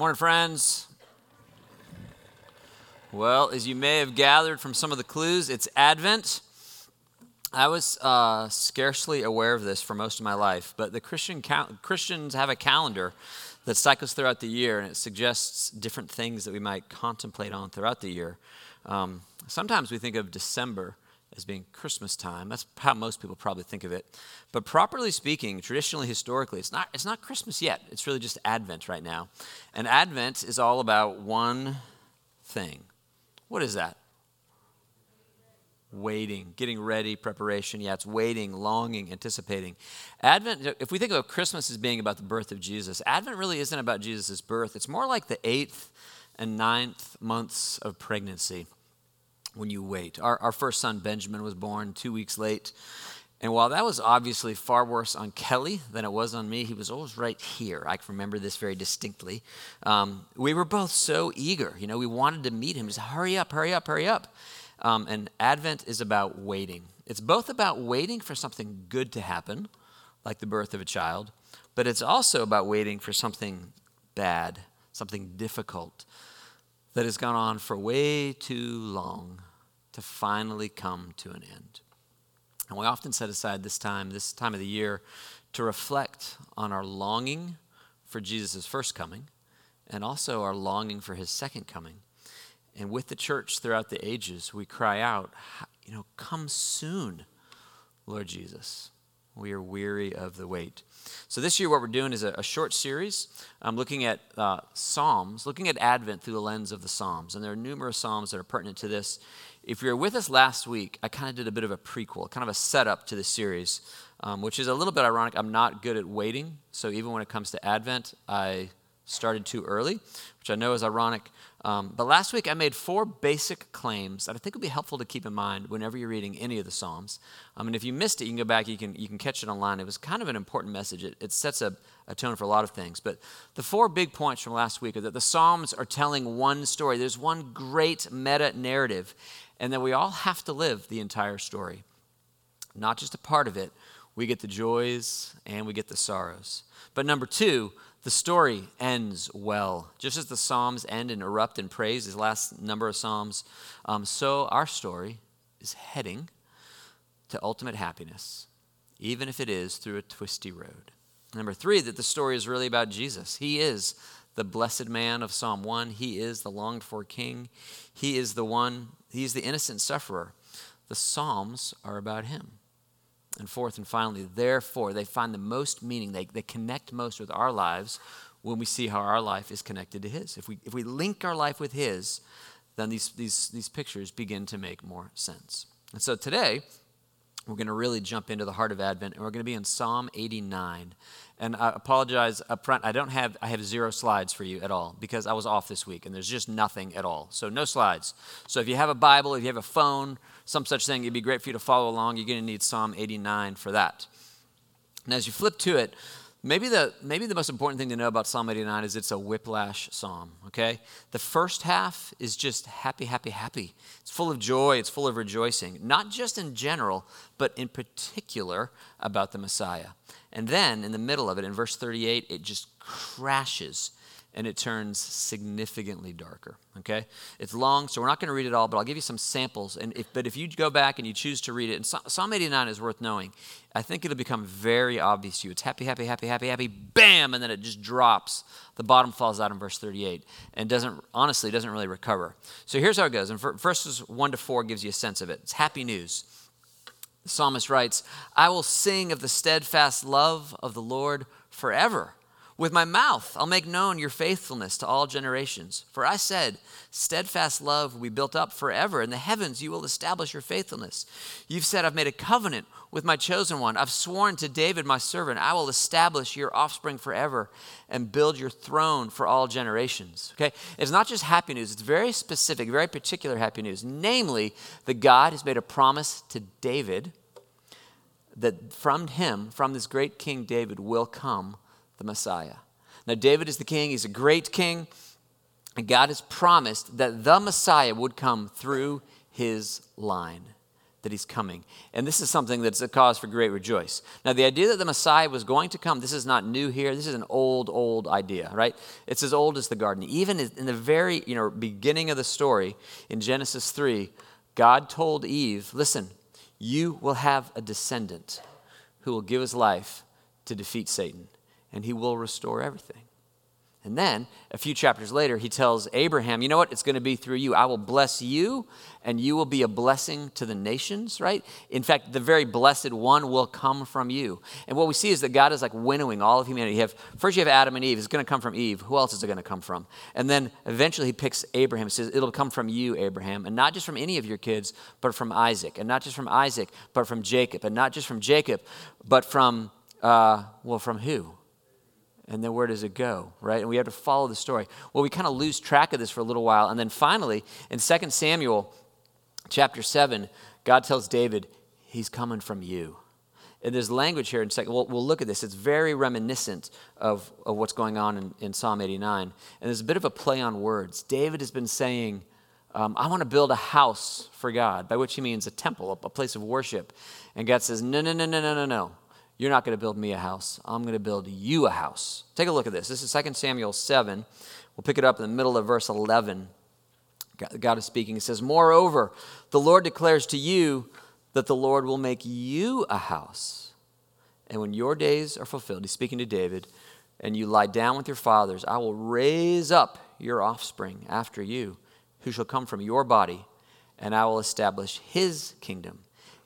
Morning, friends. Well, as you may have gathered from some of the clues, it's Advent. I was uh, scarcely aware of this for most of my life, but the Christian cal- Christians have a calendar that cycles throughout the year, and it suggests different things that we might contemplate on throughout the year. Um, sometimes we think of December as being Christmas time. That's how most people probably think of it. But properly speaking, traditionally, historically, it's not, it's not Christmas yet. It's really just Advent right now. And Advent is all about one thing what is that? Waiting, getting ready, preparation. Yeah, it's waiting, longing, anticipating. Advent, if we think of Christmas as being about the birth of Jesus, Advent really isn't about Jesus' birth. It's more like the eighth and ninth months of pregnancy when you wait. Our, our first son, Benjamin, was born two weeks late. And while that was obviously far worse on Kelly than it was on me, he was always right here. I can remember this very distinctly. Um, we were both so eager. You know, we wanted to meet him. Just hurry up, hurry up, hurry up. Um, and Advent is about waiting. It's both about waiting for something good to happen, like the birth of a child, but it's also about waiting for something bad, something difficult that has gone on for way too long to finally come to an end. And we often set aside this time, this time of the year, to reflect on our longing for Jesus' first coming and also our longing for his second coming. And with the church throughout the ages, we cry out, you know, come soon, Lord Jesus. We are weary of the wait. So, this year, what we're doing is a, a short series. I'm looking at uh, Psalms, looking at Advent through the lens of the Psalms. And there are numerous Psalms that are pertinent to this. If you were with us last week, I kind of did a bit of a prequel, kind of a setup to the series, um, which is a little bit ironic. I'm not good at waiting, so even when it comes to Advent, I started too early, which I know is ironic. Um, but last week I made four basic claims that I think would be helpful to keep in mind whenever you're reading any of the Psalms. I mean, if you missed it, you can go back, you can, you can catch it online. It was kind of an important message. It, it sets a, a tone for a lot of things. But the four big points from last week are that the Psalms are telling one story, there's one great meta narrative and that we all have to live the entire story. Not just a part of it. We get the joys and we get the sorrows. But number two, the story ends well. Just as the Psalms end and erupt in praise, these last number of Psalms, um, so our story is heading to ultimate happiness, even if it is through a twisty road. Number three, that the story is really about Jesus. He is the blessed man of Psalm 1. He is the longed for king. He is the one, he's the innocent sufferer. The Psalms are about him. And fourth and finally, therefore, they find the most meaning, they, they connect most with our lives when we see how our life is connected to his. If we, if we link our life with his, then these, these, these pictures begin to make more sense. And so today, we're going to really jump into the heart of Advent, and we're going to be in Psalm 89. And I apologize up front. I don't have I have zero slides for you at all because I was off this week and there's just nothing at all. So no slides. So if you have a Bible, if you have a phone, some such thing, it'd be great for you to follow along. You're going to need Psalm 89 for that. And as you flip to it, maybe the maybe the most important thing to know about Psalm 89 is it's a whiplash psalm, okay? The first half is just happy, happy, happy. It's full of joy, it's full of rejoicing, not just in general, but in particular about the Messiah. And then in the middle of it, in verse 38, it just crashes and it turns significantly darker. Okay? It's long, so we're not going to read it all, but I'll give you some samples. And if, but if you go back and you choose to read it, and Psalm 89 is worth knowing, I think it'll become very obvious to you. It's happy, happy, happy, happy, happy, bam, and then it just drops. The bottom falls out in verse 38 and doesn't, honestly, doesn't really recover. So here's how it goes. And verses 1 to 4 gives you a sense of it. It's happy news. The psalmist writes, I will sing of the steadfast love of the Lord forever. With my mouth, I'll make known your faithfulness to all generations. For I said, Steadfast love will be built up forever. In the heavens, you will establish your faithfulness. You've said, I've made a covenant with my chosen one. I've sworn to David, my servant, I will establish your offspring forever and build your throne for all generations. Okay? It's not just happy news, it's very specific, very particular happy news. Namely, that God has made a promise to David that from him, from this great King David, will come the Messiah. Now, David is the king, he's a great king, and God has promised that the Messiah would come through his line. that he's coming. And this is something that's a cause for great rejoice. Now, the idea that the Messiah was going to come, this is not new here. This is an old, old idea, right? It's as old as the garden. Even in the very you know, beginning of the story in Genesis 3, God told Eve, listen, you will have a descendant who will give his life to defeat Satan, and he will restore everything. And then a few chapters later, he tells Abraham, You know what? It's going to be through you. I will bless you, and you will be a blessing to the nations, right? In fact, the very blessed one will come from you. And what we see is that God is like winnowing all of humanity. You have, first, you have Adam and Eve. It's going to come from Eve. Who else is it going to come from? And then eventually he picks Abraham. He says, It'll come from you, Abraham. And not just from any of your kids, but from Isaac. And not just from Isaac, but from Jacob. And not just from Jacob, but from, uh, well, from who? And then where does it go right? And we have to follow the story. Well we kind of lose track of this for a little while and then finally in 2 samuel chapter 7 god tells david he's coming from you. And there's language here in second we'll, we'll look at this. It's very reminiscent of, of what's going on in, in psalm 89 and there's a bit of a play on words. David has been saying um, i want to build a house for god by which he means a temple a, a place of worship. And god says no no no no no no no you're not going to build me a house. I'm going to build you a house. Take a look at this. This is 2 Samuel 7. We'll pick it up in the middle of verse 11. God is speaking. He says, Moreover, the Lord declares to you that the Lord will make you a house. And when your days are fulfilled, he's speaking to David, and you lie down with your fathers, I will raise up your offspring after you, who shall come from your body, and I will establish his kingdom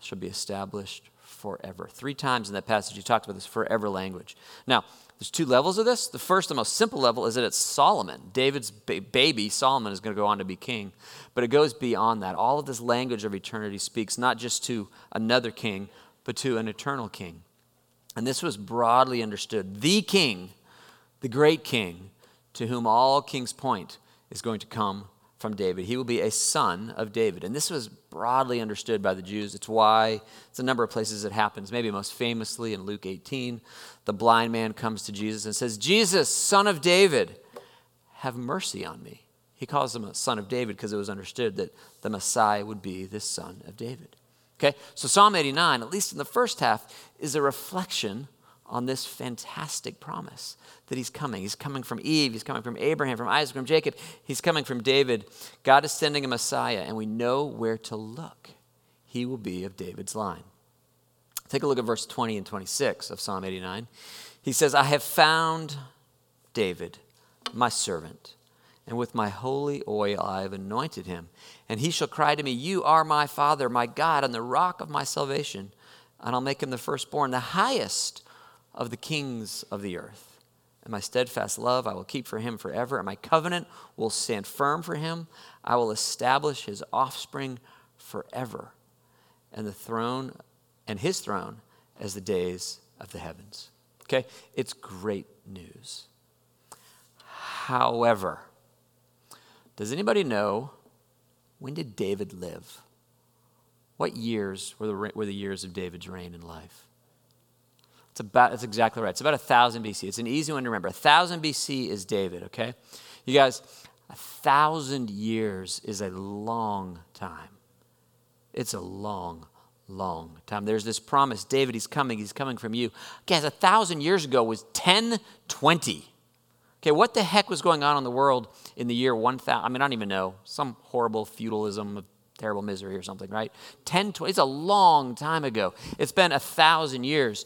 shall be established forever. Three times in that passage, he talks about this forever language. Now, there's two levels of this. The first, the most simple level, is that it's Solomon. David's ba- baby, Solomon, is going to go on to be king. But it goes beyond that. All of this language of eternity speaks not just to another king, but to an eternal king. And this was broadly understood. The king, the great king, to whom all kings point, is going to come from David. He will be a son of David. And this was broadly understood by the Jews. It's why it's a number of places it happens. Maybe most famously in Luke 18, the blind man comes to Jesus and says, Jesus, son of David, have mercy on me. He calls him a son of David because it was understood that the Messiah would be this son of David. Okay, so Psalm 89, at least in the first half, is a reflection on this fantastic promise that he's coming. He's coming from Eve, he's coming from Abraham, from Isaac, from Jacob, he's coming from David. God is sending a Messiah, and we know where to look. He will be of David's line. Take a look at verse 20 and 26 of Psalm 89. He says, I have found David, my servant, and with my holy oil I have anointed him. And he shall cry to me, You are my Father, my God, and the rock of my salvation. And I'll make him the firstborn, the highest of the kings of the earth. And my steadfast love I will keep for him forever, and my covenant will stand firm for him. I will establish his offspring forever, and the throne and his throne as the days of the heavens. Okay? It's great news. However, does anybody know when did David live? What years were the, were the years of David's reign in life? It's about, that's exactly right. It's about 1,000 BC. It's an easy one to remember. 1,000 BC is David, okay? You guys, a thousand years is a long time. It's a long, long time. There's this promise David, he's coming, he's coming from you. Guys, a thousand years ago was 1020. Okay, what the heck was going on in the world in the year 1000? I mean, I don't even know. Some horrible feudalism of terrible misery or something, right? 1020, it's a long time ago. It's been a thousand years.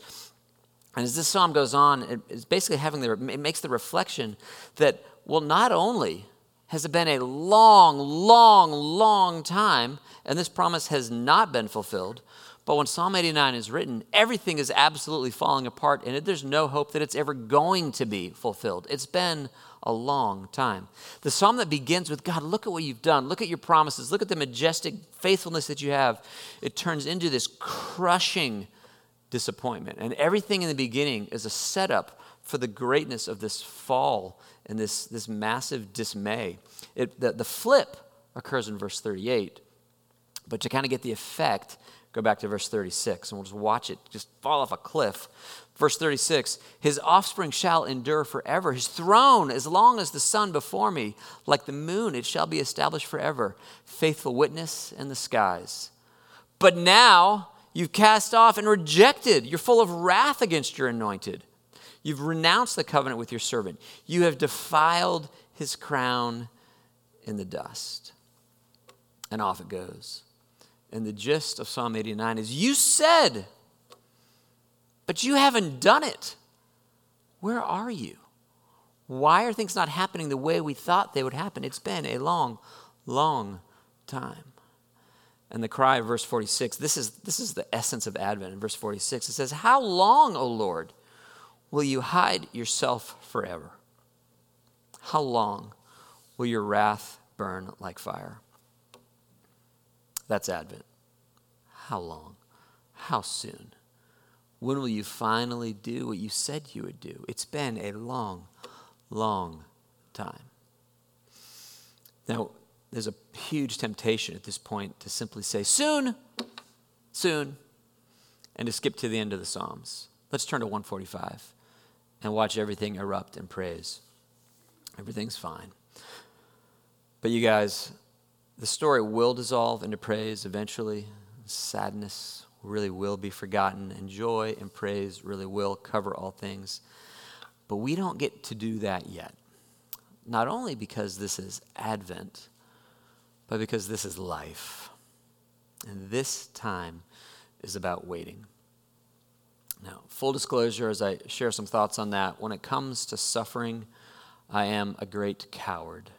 And as this psalm goes on, it's basically having the, it makes the reflection that, well, not only has it been a long, long, long time, and this promise has not been fulfilled, But when Psalm 89 is written, everything is absolutely falling apart and there's no hope that it's ever going to be fulfilled. It's been a long time. The psalm that begins with, God, look at what you've done. Look at your promises. Look at the majestic faithfulness that you have. It turns into this crushing disappointment. And everything in the beginning is a setup for the greatness of this fall and this, this massive dismay. It, the, the flip occurs in verse 38. But to kind of get the effect, go back to verse 36 and we'll just watch it just fall off a cliff. Verse 36 His offspring shall endure forever. His throne, as long as the sun before me, like the moon, it shall be established forever. Faithful witness in the skies. But now you've cast off and rejected. You're full of wrath against your anointed. You've renounced the covenant with your servant. You have defiled his crown in the dust. And off it goes. And the gist of Psalm 89 is You said, but you haven't done it. Where are you? Why are things not happening the way we thought they would happen? It's been a long, long time. And the cry of verse 46, this is, this is the essence of Advent in verse 46. It says, How long, O Lord, will you hide yourself forever? How long will your wrath burn like fire? That's Advent. How long? How soon? When will you finally do what you said you would do? It's been a long, long time. Now, there's a huge temptation at this point to simply say, soon, soon, and to skip to the end of the Psalms. Let's turn to 145 and watch everything erupt in praise. Everything's fine. But you guys, the story will dissolve into praise eventually. Sadness, really will be forgotten, and joy and praise really will cover all things. But we don't get to do that yet. Not only because this is Advent, but because this is life. And this time is about waiting. Now, full disclosure, as I share some thoughts on that, when it comes to suffering, I am a great coward.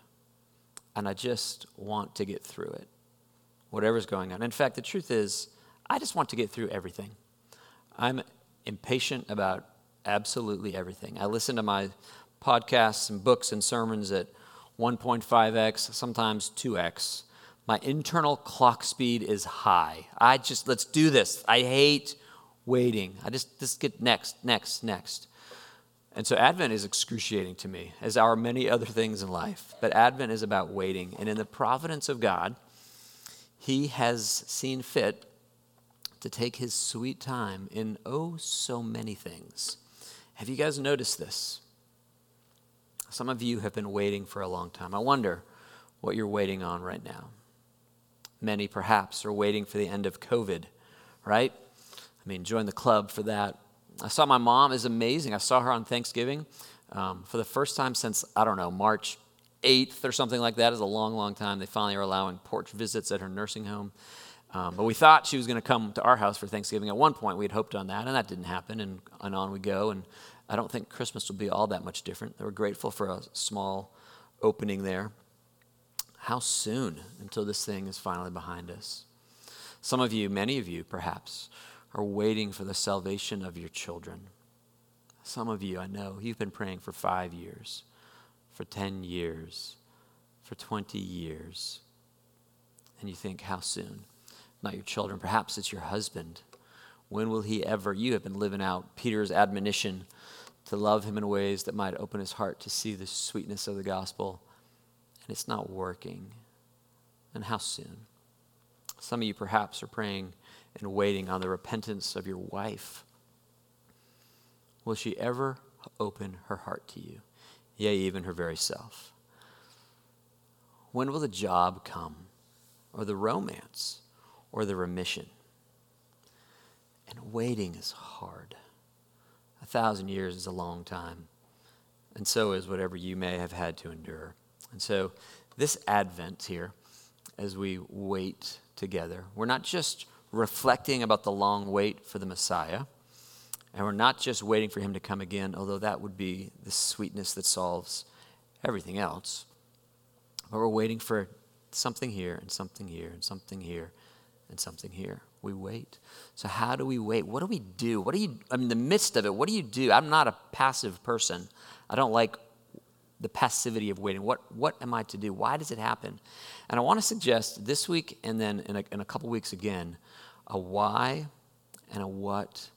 And I just want to get through it, whatever's going on. In fact, the truth is, I just want to get through everything. I'm impatient about absolutely everything. I listen to my podcasts and books and sermons at 1.5x, sometimes 2x. My internal clock speed is high. I just, let's do this. I hate waiting. I just, just get next, next, next. And so Advent is excruciating to me, as are many other things in life. But Advent is about waiting. And in the providence of God, He has seen fit to take his sweet time in oh so many things. Have you guys noticed this? Some of you have been waiting for a long time. I wonder what you're waiting on right now. Many perhaps are waiting for the end of COVID, right? I mean, join the club for that. I saw my mom is amazing. I saw her on Thanksgiving um, for the first time since, I don't know, March 8th or something like that. Is a long, long time. They finally are allowing porch visits at her nursing home. Um, but we thought she was going to come to our house for Thanksgiving. At one point, we had hoped on that, and that didn't happen, and, and on we go. And I don't think Christmas will be all that much different. We're grateful for a small opening there. How soon until this thing is finally behind us? Some of you, many of you perhaps, are waiting for the salvation of your children. Some of you, I know, you've been praying for five years, for 10 years, for 20 years. And you think, how soon? not your children. Perhaps it's your husband. When will he ever? You have been living out Peter's admonition to love him in ways that might open his heart to see the sweetness of the gospel, and it's not working. And how soon? Some of you perhaps are praying and waiting on the repentance of your wife. Will she ever open her heart to you? Yea, even her very self. When will the job come or the romance? or the remission. And waiting is hard. A thousand years is a long time, and so is whatever you may have had to endure. And so, this Advent here, as we wait together, we're not just reflecting about the long wait for the Messiah, and we're not just waiting for him to come again, although that would be the sweetness that solves everything else. But we're waiting for something here, and something here, and something here, and something here. We wait. So, how do we wait? What do we do? What do you, I'm in the midst of it, what do you do? I'm not a passive person. I don't like the passivity of waiting. What, what am I to do? Why does it happen? And I want to suggest this week and then in a, in a couple weeks again a why and a what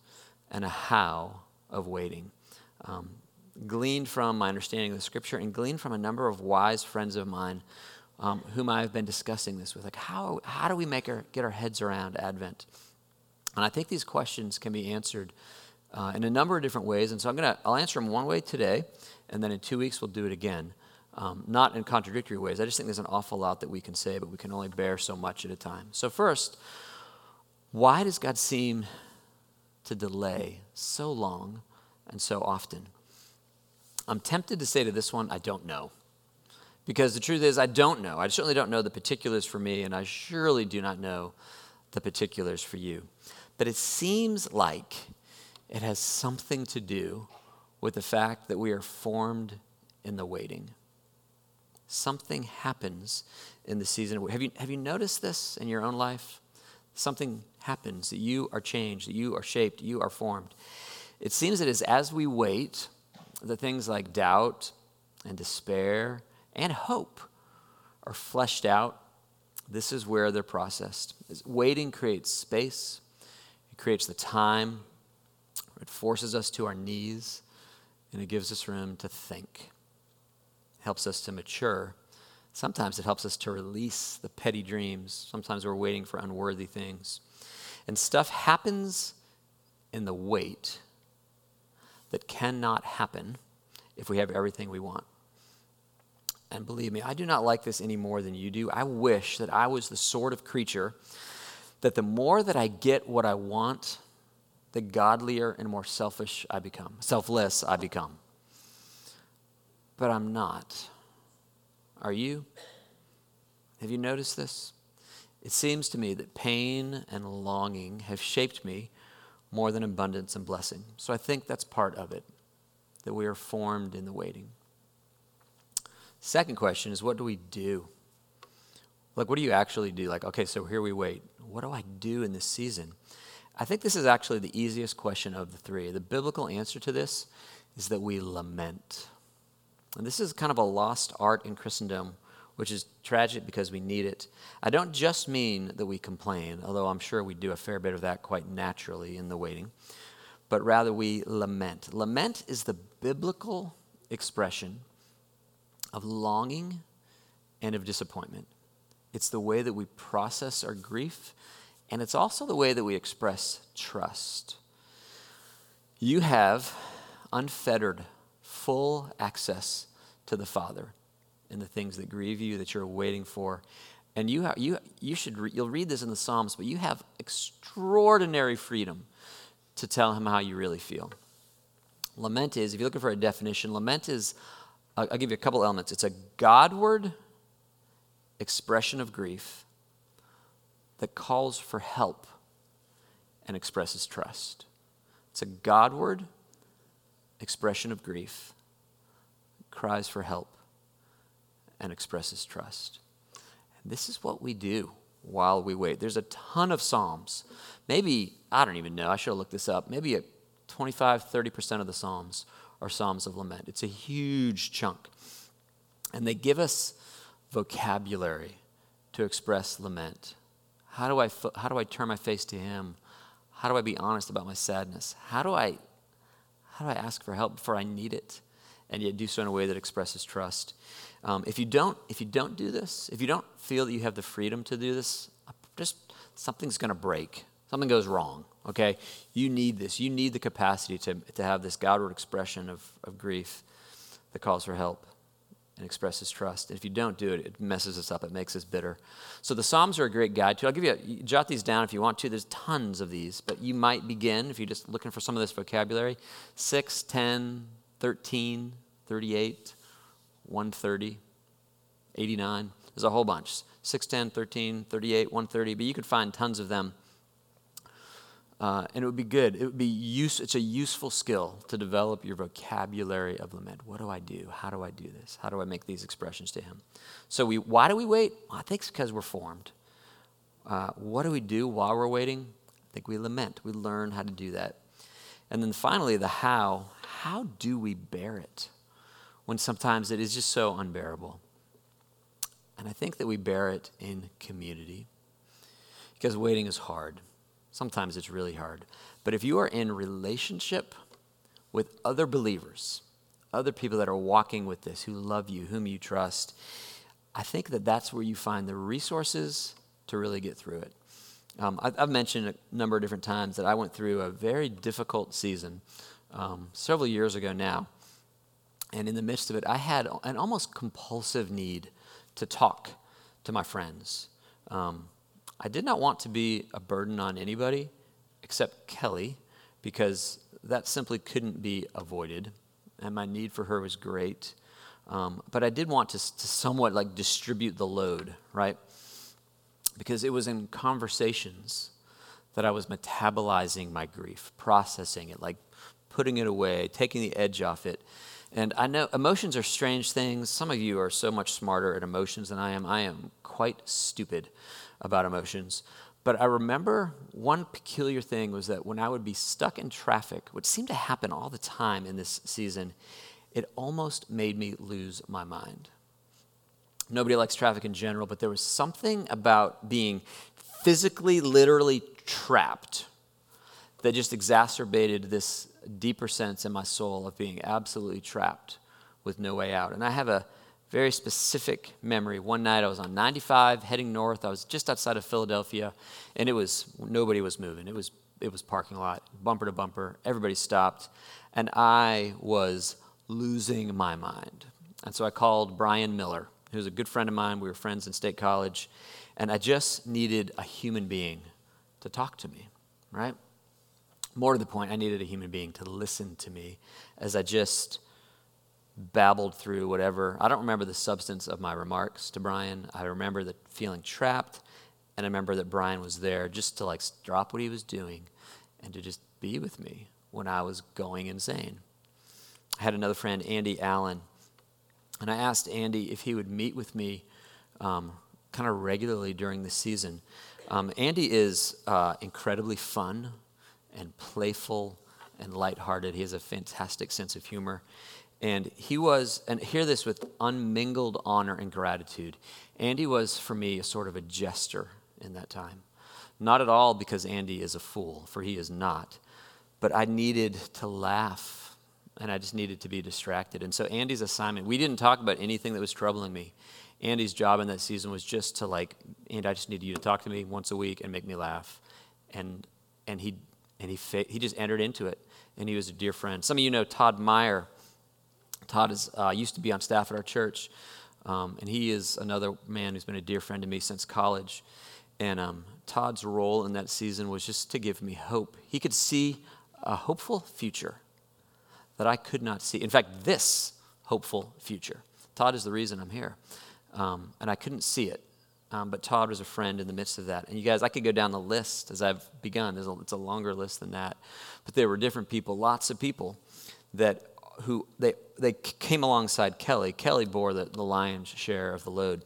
and a how of waiting. Um, gleaned from my understanding of the scripture and gleaned from a number of wise friends of mine um, whom I've been discussing this with. Like, how, how do we make our, get our heads around Advent? And I think these questions can be answered uh, in a number of different ways. And so I'm going to, I'll answer them one way today, and then in two weeks we'll do it again. Um, not in contradictory ways. I just think there's an awful lot that we can say, but we can only bear so much at a time. So, first, why does God seem to delay so long and so often? I'm tempted to say to this one, I don't know. Because the truth is, I don't know. I certainly don't know the particulars for me, and I surely do not know the particulars for you. But it seems like it has something to do with the fact that we are formed in the waiting. Something happens in the season. Have you, have you noticed this in your own life? Something happens, that you are changed, that you are shaped, you are formed. It seems that as we wait, the things like doubt and despair and hope are fleshed out. This is where they're processed. Waiting creates space, it creates the time, it forces us to our knees, and it gives us room to think. It helps us to mature. Sometimes it helps us to release the petty dreams. Sometimes we're waiting for unworthy things. And stuff happens in the wait that cannot happen if we have everything we want. And believe me, I do not like this any more than you do. I wish that I was the sort of creature that the more that I get what I want, the godlier and more selfish I become, selfless I become. But I'm not. Are you? Have you noticed this? It seems to me that pain and longing have shaped me more than abundance and blessing. So I think that's part of it, that we are formed in the waiting. Second question is what do we do? Like, what do you actually do? Like, okay, so here we wait. What do I do in this season? I think this is actually the easiest question of the three. The biblical answer to this is that we lament. And this is kind of a lost art in Christendom, which is tragic because we need it. I don't just mean that we complain, although I'm sure we do a fair bit of that quite naturally in the waiting, but rather we lament. Lament is the biblical expression of longing and of disappointment. It's the way that we process our grief, and it's also the way that we express trust. You have unfettered, full access to the Father and the things that grieve you that you're waiting for. And you, have, you, you should re- you'll read this in the Psalms, but you have extraordinary freedom to tell him how you really feel. Lament is, if you're looking for a definition, lament is I'll, I'll give you a couple elements. It's a Godward expression of grief that calls for help and expresses trust. It's a Godward expression of grief, cries for help, and expresses trust. And this is what we do while we wait. There's a ton of Psalms. Maybe, I don't even know, I should have looked this up. Maybe 25, 30% of the Psalms are Psalms of Lament. It's a huge chunk. And they give us vocabulary to express lament. How do I, how do I turn my face to Him? How do I be honest about my sadness? How do I, how do I ask for help before I need it? And yet do so in a way that expresses trust. Um, if, you don't, if you don't do this, if you don't feel that you have the freedom to do this, just something's going to break. Something goes wrong okay? You need this. You need the capacity to, to have this Godward expression of, of grief that calls for help and expresses trust. And if you don't do it, it messes us up. It makes us bitter. So the Psalms are a great guide to. I'll give you, a, jot these down if you want to. There's tons of these, but you might begin, if you're just looking for some of this vocabulary, 6, 10, 13, 38, 130, 89. There's a whole bunch. 6, 10, 13, 38, 130, but you could find tons of them uh, and it would be good. It would be use, it's a useful skill to develop your vocabulary of lament. What do I do? How do I do this? How do I make these expressions to him? So we, why do we wait? Well, I think it's because we're formed. Uh, what do we do while we're waiting? I think we lament. We learn how to do that. And then finally, the how. How do we bear it when sometimes it is just so unbearable? And I think that we bear it in community because waiting is hard. Sometimes it's really hard. But if you are in relationship with other believers, other people that are walking with this, who love you, whom you trust, I think that that's where you find the resources to really get through it. Um, I, have mentioned a number of different times that I went through a very difficult season um, several years ago now. And in the midst of it, I had an almost compulsive need to talk to my friends. Um, I did not want to be a burden on anybody except Kelly because that simply couldn't be avoided. And my need for her was great. Um, but I did want to, to somewhat like distribute the load, right? Because it was in conversations that I was metabolizing my grief, processing it, like putting it away, taking the edge off it. And I know emotions are strange things. Some of you are so much smarter at emotions than I am. I am quite stupid about emotions. But I remember one peculiar thing was that when I would be stuck in traffic, which seemed to happen all the time in this season, it almost made me lose my mind. Nobody likes traffic in general, but there was something about being physically, literally trapped that just exacerbated this deeper sense in my soul of being absolutely trapped with no way out. And I have a very specific memory. One night I was on 95 heading north. I was just outside of Philadelphia and it was nobody was moving. It was it was parking lot, bumper to bumper. Everybody stopped and I was losing my mind. And so I called Brian Miller, who's a good friend of mine. We were friends in state college, and I just needed a human being to talk to me, right? More to the point, I needed a human being to listen to me as I just babbled through whatever. I don't remember the substance of my remarks to Brian. I remember the feeling trapped, and I remember that Brian was there just to like drop what he was doing and to just be with me when I was going insane. I had another friend, Andy Allen, and I asked Andy if he would meet with me um, kind of regularly during the season. Um, Andy is uh, incredibly fun and playful and lighthearted. He has a fantastic sense of humor. And he was, and hear this with unmingled honor and gratitude. Andy was, for me, a sort of a jester in that time. Not at all because Andy is a fool, for he is not, but I needed to laugh and I just needed to be distracted. And so Andy's assignment, we didn't talk about anything that was troubling me. Andy's job in that season was just to like, and I just need you to talk to me once a week and make me laugh. And and he and he he just entered into it, and he was a dear friend. Some of you know Todd Meyer. Todd is uh, used to be on staff at our church, um, and he is another man who's been a dear friend to me since college. And um, Todd's role in that season was just to give me hope. He could see a hopeful future that I could not see. In fact, this hopeful future. Todd is the reason I'm here. Um, and I couldn't see it. Um, but Todd was a friend in the midst of that. And you guys, I could go down the list as I've begun. A, it's a longer list than that. But there were different people, lots of people that who they, they came alongside Kelly. Kelly bore the, the lion's share of the load.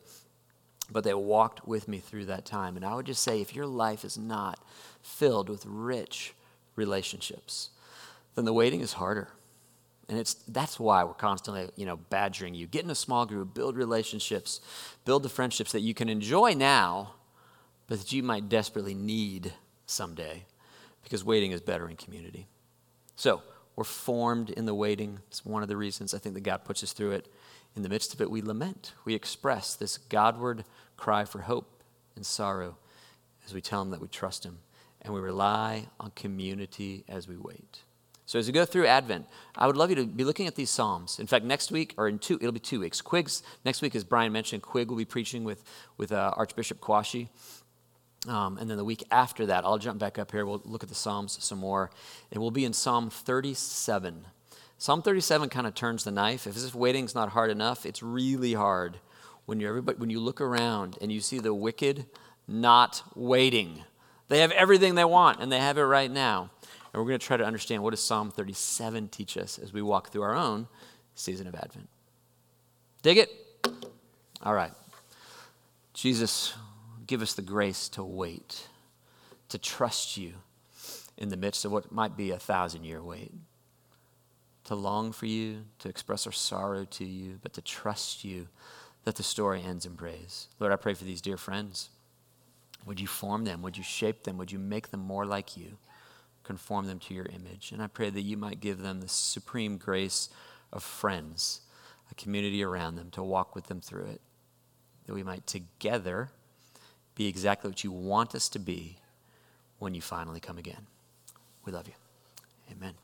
But they walked with me through that time. And I would just say if your life is not filled with rich relationships, then the waiting is harder. And it's, that's why we're constantly, you know, badgering you. Get in a small group, build relationships, build the friendships that you can enjoy now, but that you might desperately need someday because waiting is better in community. So, we're formed in the waiting. It's one of the reasons I think that God puts us through it. In the midst of it, we lament. We express this Godward cry for hope and sorrow as we tell Him that we trust Him. And we rely on community as we wait. So as we go through Advent, I would love you to be looking at these Psalms. In fact, next week, or in two, it'll be two weeks. Quig's, next week, as Brian mentioned, Quig will be preaching with, with uh, Archbishop Kwashi. Um, and then the week after that, I'll jump back up here. We'll look at the Psalms some more. And we'll be in Psalm 37. Psalm 37 kind of turns the knife. If this waiting's not hard enough, it's really hard when, you're everybody, when you look around and you see the wicked not waiting. They have everything they want, and they have it right now. And we're going to try to understand what does Psalm 37 teach us as we walk through our own season of Advent. Dig it? All right. Jesus, give us the grace to wait, to trust you, in the midst of what might be a thousand year wait. To long for you, to express our sorrow to you, but to trust you that the story ends in praise. Lord, I pray for these dear friends. Would you form them? Would you shape them? Would you make them more like you? Conform them to your image. And I pray that you might give them the supreme grace of friends, a community around them to walk with them through it. That we might together be exactly what you want us to be when you finally come again. We love you. Amen.